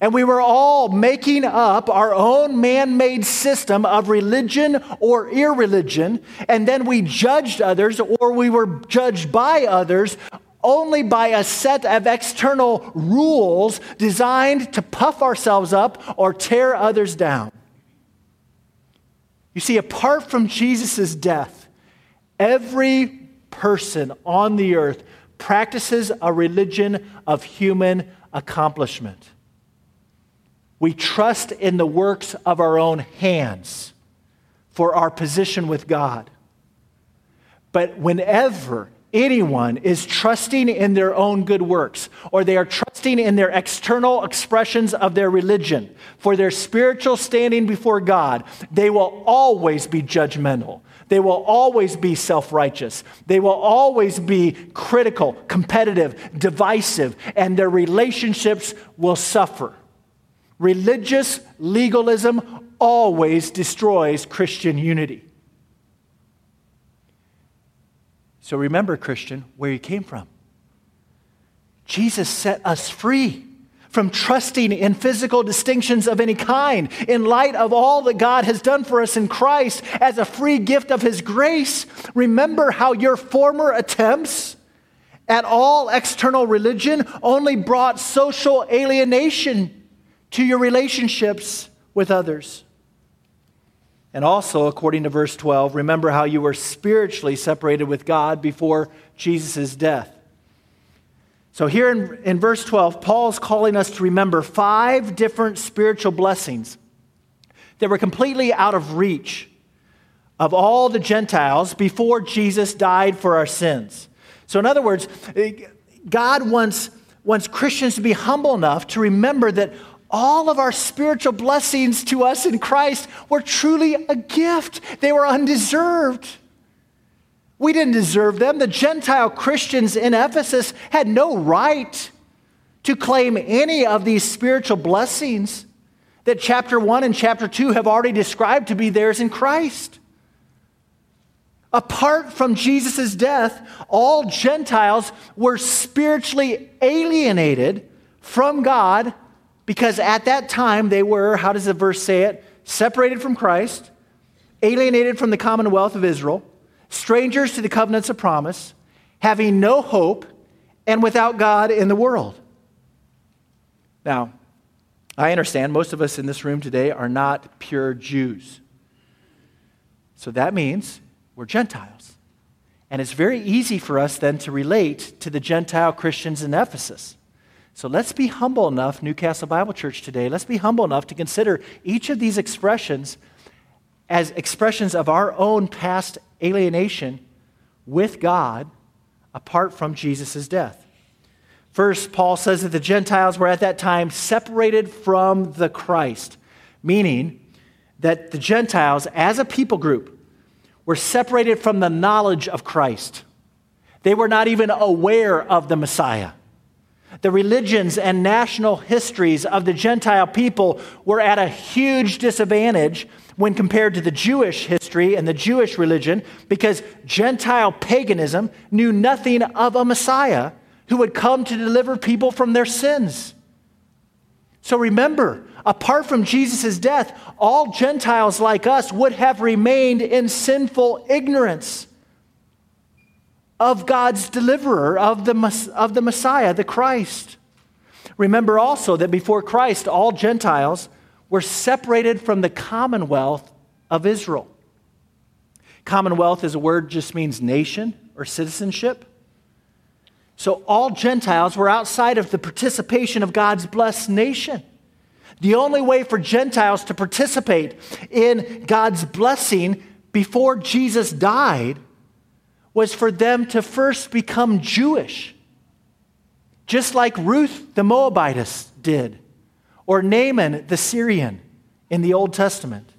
And we were all making up our own man made system of religion or irreligion. And then we judged others or we were judged by others only by a set of external rules designed to puff ourselves up or tear others down. You see, apart from Jesus' death, Every person on the earth practices a religion of human accomplishment. We trust in the works of our own hands for our position with God. But whenever anyone is trusting in their own good works, or they are trusting in their external expressions of their religion for their spiritual standing before God, they will always be judgmental. They will always be self righteous. They will always be critical, competitive, divisive, and their relationships will suffer. Religious legalism always destroys Christian unity. So remember, Christian, where you came from. Jesus set us free from trusting in physical distinctions of any kind in light of all that God has done for us in Christ as a free gift of His grace. Remember how your former attempts at all external religion only brought social alienation to your relationships with others. And also, according to verse 12, remember how you were spiritually separated with God before Jesus' death. So, here in, in verse 12, Paul's calling us to remember five different spiritual blessings that were completely out of reach of all the Gentiles before Jesus died for our sins. So, in other words, eh, God wants, wants Christians to be humble enough to remember that all of our spiritual blessings to us in Christ were truly a gift. They were undeserved. We didn't deserve them. The Gentile Christians in Ephesus had no right to claim any of these spiritual blessings that chapter 1 and chapter 2 have already described to be theirs in Christ. Apart from Jesus' death, all Gentiles were spiritually alienated from God because at that time they were, how does the verse say it? Separated from Christ, alienated from the commonwealth of Israel, strangers to the covenants of promise, having no hope, and without God in the world. Now, I understand most of us in this room today are not pure Jews. So that means we're Gentiles. And it's very easy for us then to relate to the Gentile Christians in Ephesus. So let's be humble enough, Newcastle Bible Church today, let's be humble enough to consider each of these expressions as expressions of our own past alienation with God apart from Jesus' death. First, Paul says that the Gentiles were at that time separated from the Christ, meaning that the Gentiles, as a people group, were separated from the knowledge of Christ. They were not even aware of the Messiah. The religions and national histories of the Gentile people were at a huge disadvantage when compared to the Jewish history and the Jewish religion because Gentile paganism knew nothing of a Messiah who would come to deliver people from their sins. So remember, apart from Jesus' death, all Gentiles like us would have remained in sinful ignorance of God's deliverer, of the, of the Messiah, the Christ. Remember also that before Christ, all Gentiles were separated from the commonwealth of Israel. Commonwealth is a word just means nation or citizenship. So all Gentiles were outside of the participation of God's blessed nation. The only way for Gentiles to participate in God's blessing before Jesus died was for them to first become Jewish, just like Ruth the Moabitess did, or Naaman the Syrian in the Old Testament.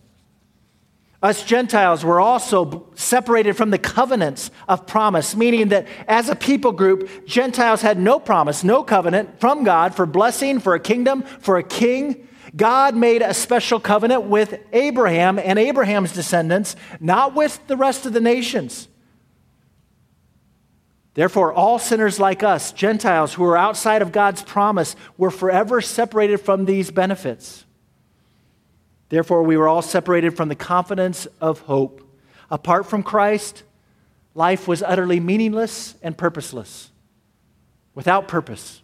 Us Gentiles were also separated from the covenants of promise, meaning that as a people group, Gentiles had no promise, no covenant from God for blessing, for a kingdom, for a king. God made a special covenant with Abraham and Abraham's descendants, not with the rest of the nations. Therefore, all sinners like us, Gentiles who are outside of God's promise, were forever separated from these benefits. Therefore, we were all separated from the confidence of hope. Apart from Christ, life was utterly meaningless and purposeless, without purpose.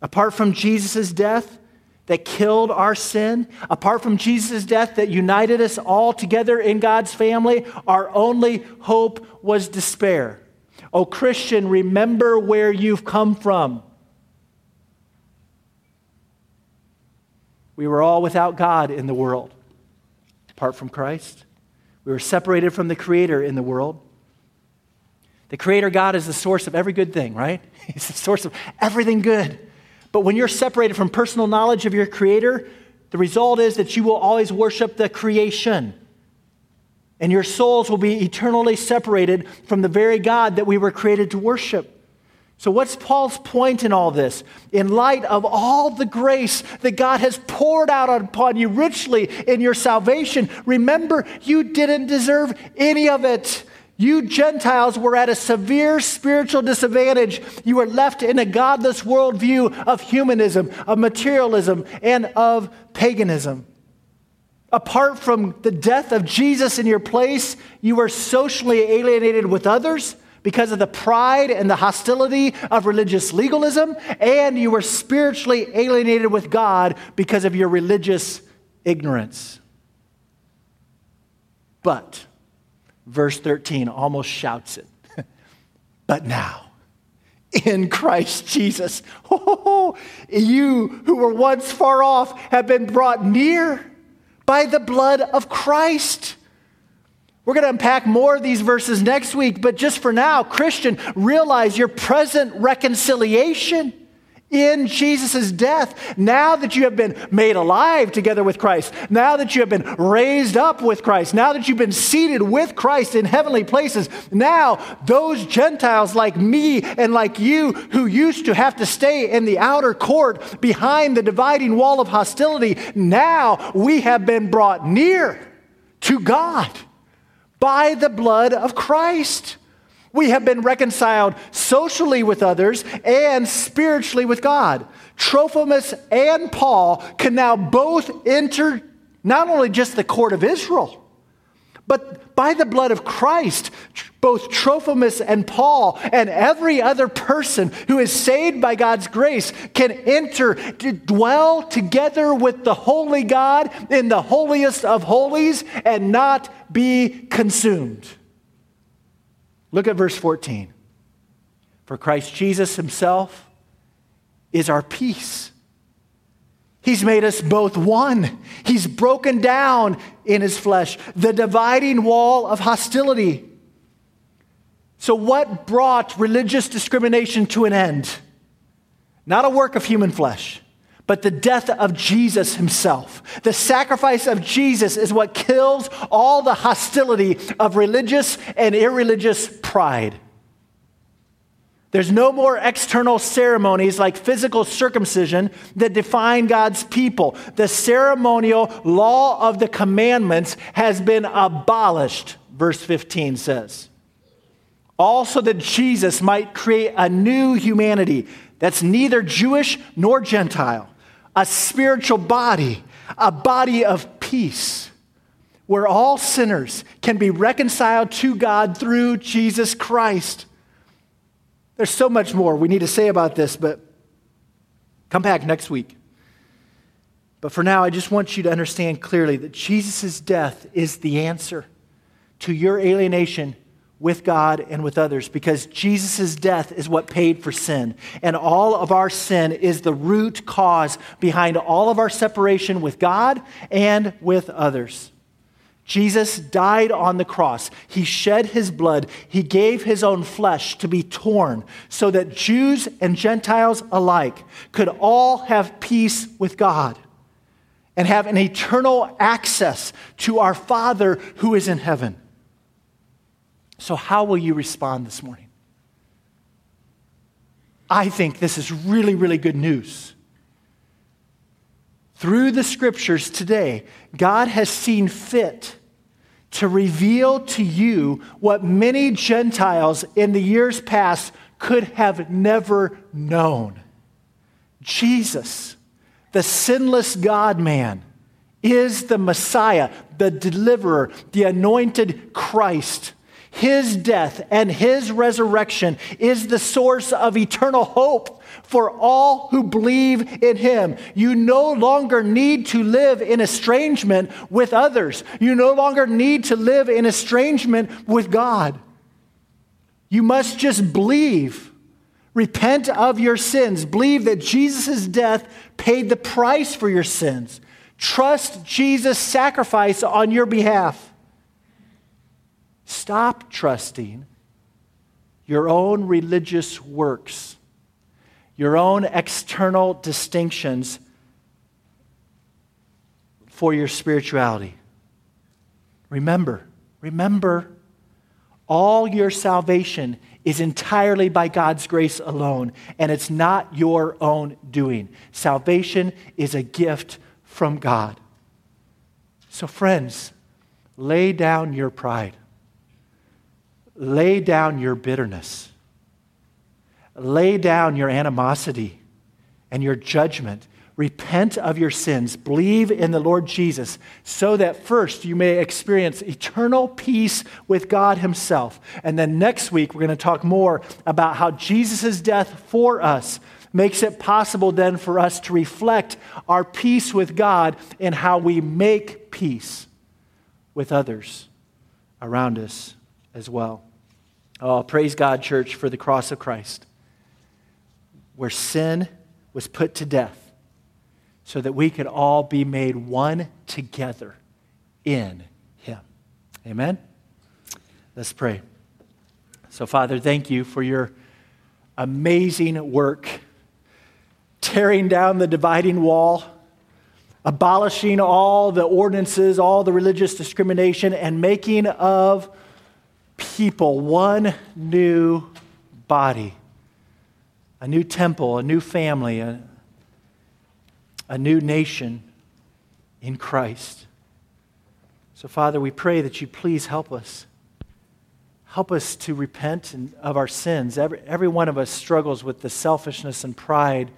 Apart from Jesus' death, that killed our sin, apart from Jesus' death that united us all together in God's family, our only hope was despair. Oh, Christian, remember where you've come from. We were all without God in the world, apart from Christ. We were separated from the Creator in the world. The Creator God is the source of every good thing, right? *laughs* He's the source of everything good. But when you're separated from personal knowledge of your Creator, the result is that you will always worship the creation. And your souls will be eternally separated from the very God that we were created to worship. So, what's Paul's point in all this? In light of all the grace that God has poured out upon you richly in your salvation, remember you didn't deserve any of it. You Gentiles were at a severe spiritual disadvantage. You were left in a godless worldview of humanism, of materialism, and of paganism. Apart from the death of Jesus in your place, you were socially alienated with others because of the pride and the hostility of religious legalism, and you were spiritually alienated with God because of your religious ignorance. But, verse 13 almost shouts it. *laughs* but now, in Christ Jesus, oh, *laughs* you who were once far off have been brought near by the blood of Christ. We're going to unpack more of these verses next week, but just for now, Christian, realize your present reconciliation in Jesus' death. Now that you have been made alive together with Christ, now that you have been raised up with Christ, now that you've been seated with Christ in heavenly places, now those Gentiles like me and like you who used to have to stay in the outer court behind the dividing wall of hostility, now we have been brought near to God by the blood of Christ. We have been reconciled socially with others and spiritually with God. Trophimus and Paul can now both enter not only just the court of Israel, but by the blood of Christ, both Trophimus and Paul and every other person who is saved by God's grace can enter to dwell together with the holy God in the holiest of holies and not be consumed. Look at verse 14. For Christ Jesus himself is our peace. He's made us both one. He's broken down in his flesh the dividing wall of hostility. So, what brought religious discrimination to an end? Not a work of human flesh, but the death of Jesus himself. The sacrifice of Jesus is what kills all the hostility of religious and irreligious pride. There's no more external ceremonies like physical circumcision that define God's people. The ceremonial law of the commandments has been abolished, verse 15 says. Also, that Jesus might create a new humanity that's neither Jewish nor Gentile, a spiritual body, a body of peace, where all sinners can be reconciled to God through Jesus Christ. There's so much more we need to say about this, but come back next week. But for now, I just want you to understand clearly that Jesus' death is the answer to your alienation with God and with others because Jesus' death is what paid for sin. And all of our sin is the root cause behind all of our separation with God and with others. Jesus died on the cross. He shed his blood. He gave his own flesh to be torn so that Jews and Gentiles alike could all have peace with God and have an eternal access to our Father who is in heaven. So, how will you respond this morning? I think this is really, really good news. Through the scriptures today, God has seen fit to reveal to you what many Gentiles in the years past could have never known. Jesus, the sinless God man, is the Messiah, the deliverer, the anointed Christ His death and his resurrection is the source of eternal hope for all who believe in him. You no longer need to live in estrangement with others. You no longer need to live in estrangement with God. You must just believe. Repent of your sins. Believe that Jesus' death paid the price for your sins. Trust Jesus' sacrifice on your behalf. Stop trusting your own religious works, your own external distinctions for your spirituality. Remember, remember all your salvation is entirely by God's grace alone, and it's not your own doing. Salvation is a gift from God. So, friends, lay down your pride, lay down your bitterness, lay down your animosity and your judgment Repent of your sins, believe in the Lord Jesus, so that first you may experience eternal peace with God Himself. And then next week, we're going to talk more about how Jesus' death for us makes it possible then for us to reflect our peace with God in how we make peace with others around us as well. Oh, praise God, church, for the cross of Christ, where sin was put to death so that we could all be made one together in Him. Amen? Let's pray. So, Father, thank you for your amazing work tearing down the dividing wall, abolishing all the ordinances, all the religious discrimination, and making of people one new body, a new temple, a new family, a, a new nation in Christ. So, Father, we pray that you please help us. Help us to repent of our sins. Every, every one of us struggles with the selfishness and pride.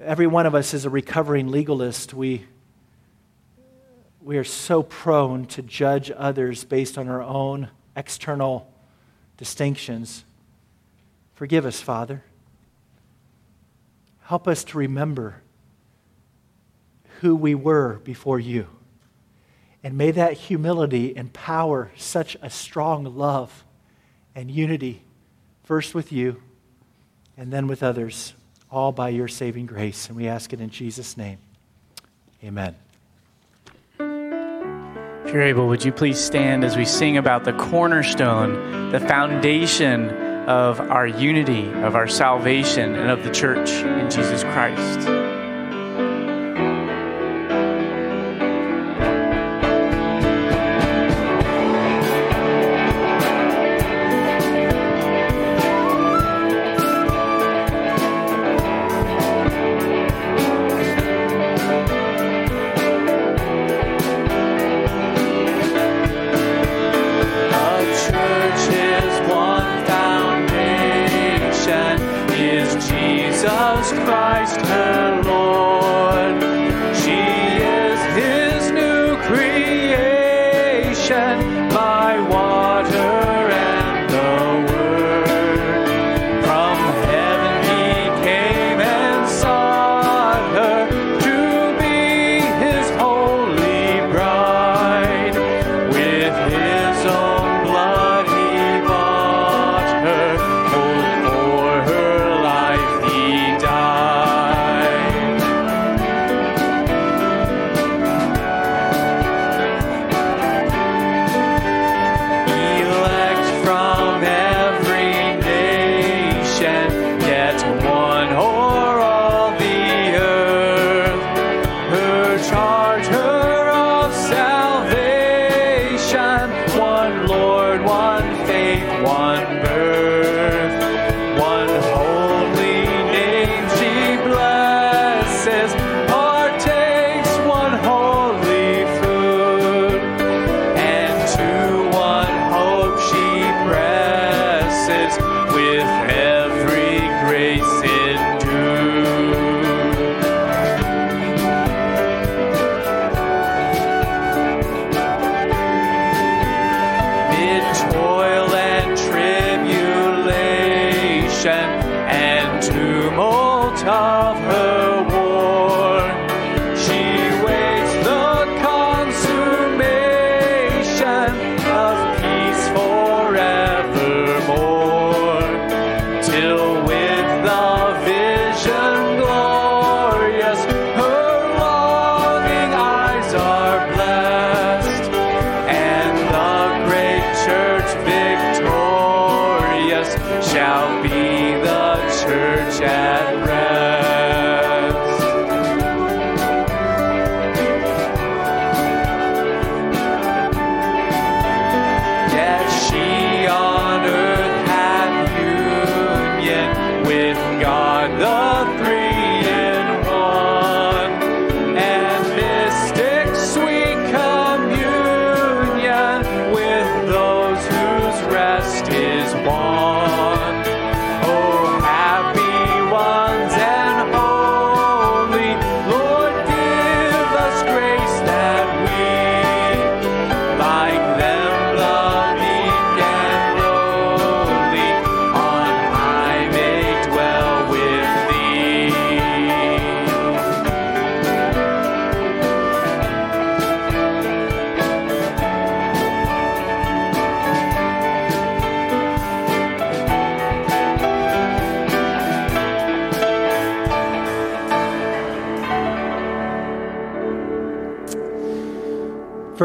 Every one of us is a recovering legalist. We, we are so prone to judge others based on our own external distinctions. Forgive us, Father. Help us to remember who we were before you. And may that humility empower such a strong love and unity, first with you and then with others, all by your saving grace. And we ask it in Jesus' name. Amen. If you're able, would you please stand as we sing about the cornerstone, the foundation of our unity, of our salvation, and of the church in Jesus Christ?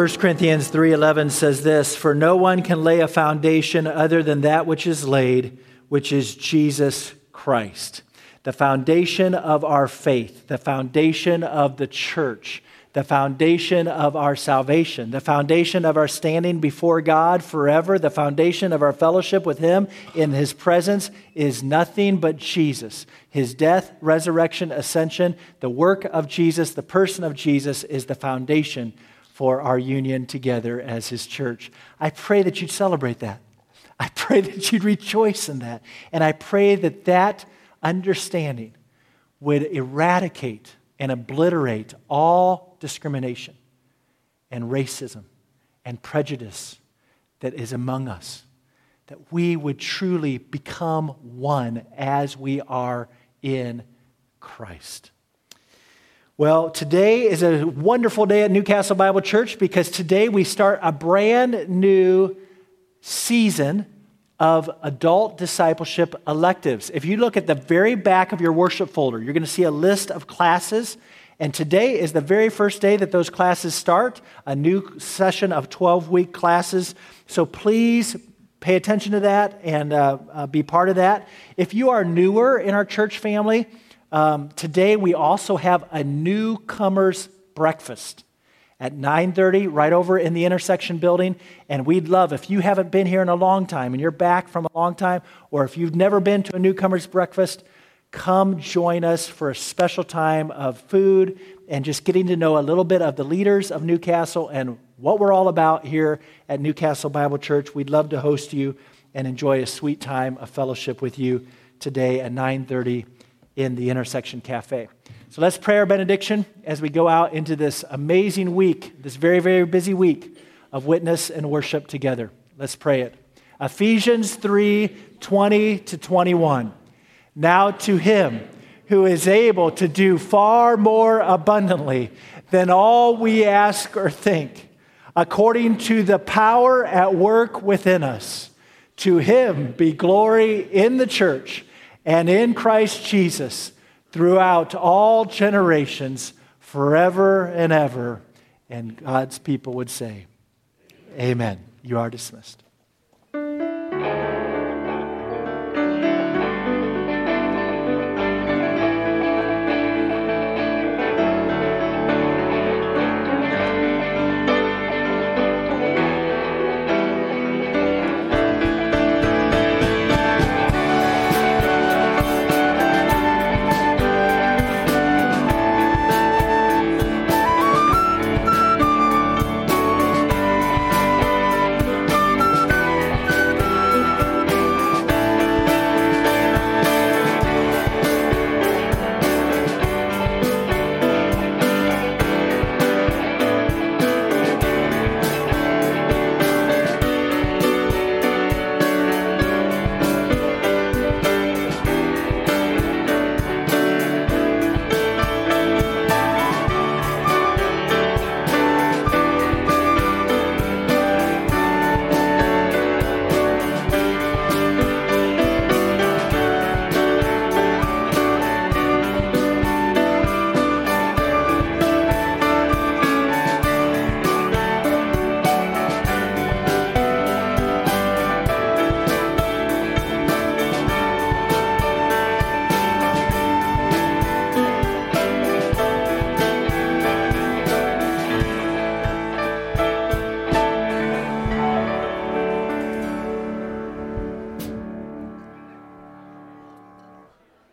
1 Corinthians 3:11 says this, "For no one can lay a foundation other than that which is laid, which is Jesus Christ." The foundation of our faith, the foundation of the church, the foundation of our salvation, the foundation of our standing before God forever, the foundation of our fellowship with Him in His presence is nothing but Jesus. His death, resurrection, ascension, the work of Jesus, the person of Jesus is the foundation for our union together as His church. I pray that you'd celebrate that. I pray that you'd rejoice in that. And I pray that that understanding would eradicate and obliterate all discrimination and racism and prejudice that is among us. That we would truly become one as we are in Christ. Well, today is a wonderful day at Newcastle Bible Church because today we start a brand new season of adult discipleship electives. If you look at the very back of your worship folder, you're going to see a list of classes. And today is the very first day that those classes start, a new session of 12 week classes. So please pay attention to that and uh, uh, be part of that. If you are newer in our church family, um, today we also have a newcomers breakfast at 9.30 right over in the intersection building. And we'd love if you haven't been here in a long time and you're back from a long time or if you've never been to a newcomers breakfast come join us for a special time of food and just getting to know a little bit of the leaders of newcastle and what we're all about here at newcastle bible church. We'd love to host you and enjoy a sweet time of fellowship with you today at 9.30 in the intersection cafe so let's pray our benediction as we go out into this amazing week, this very, very busy week of witness and worship together. Let's pray it. Ephesians 3 20 to 21. Now to him who is able to do far more abundantly than all we ask or think, according to the power at work within us. To him be glory in the church and in Christ Jesus throughout all generations, forever and ever. And God's people would say, Amen. You are dismissed.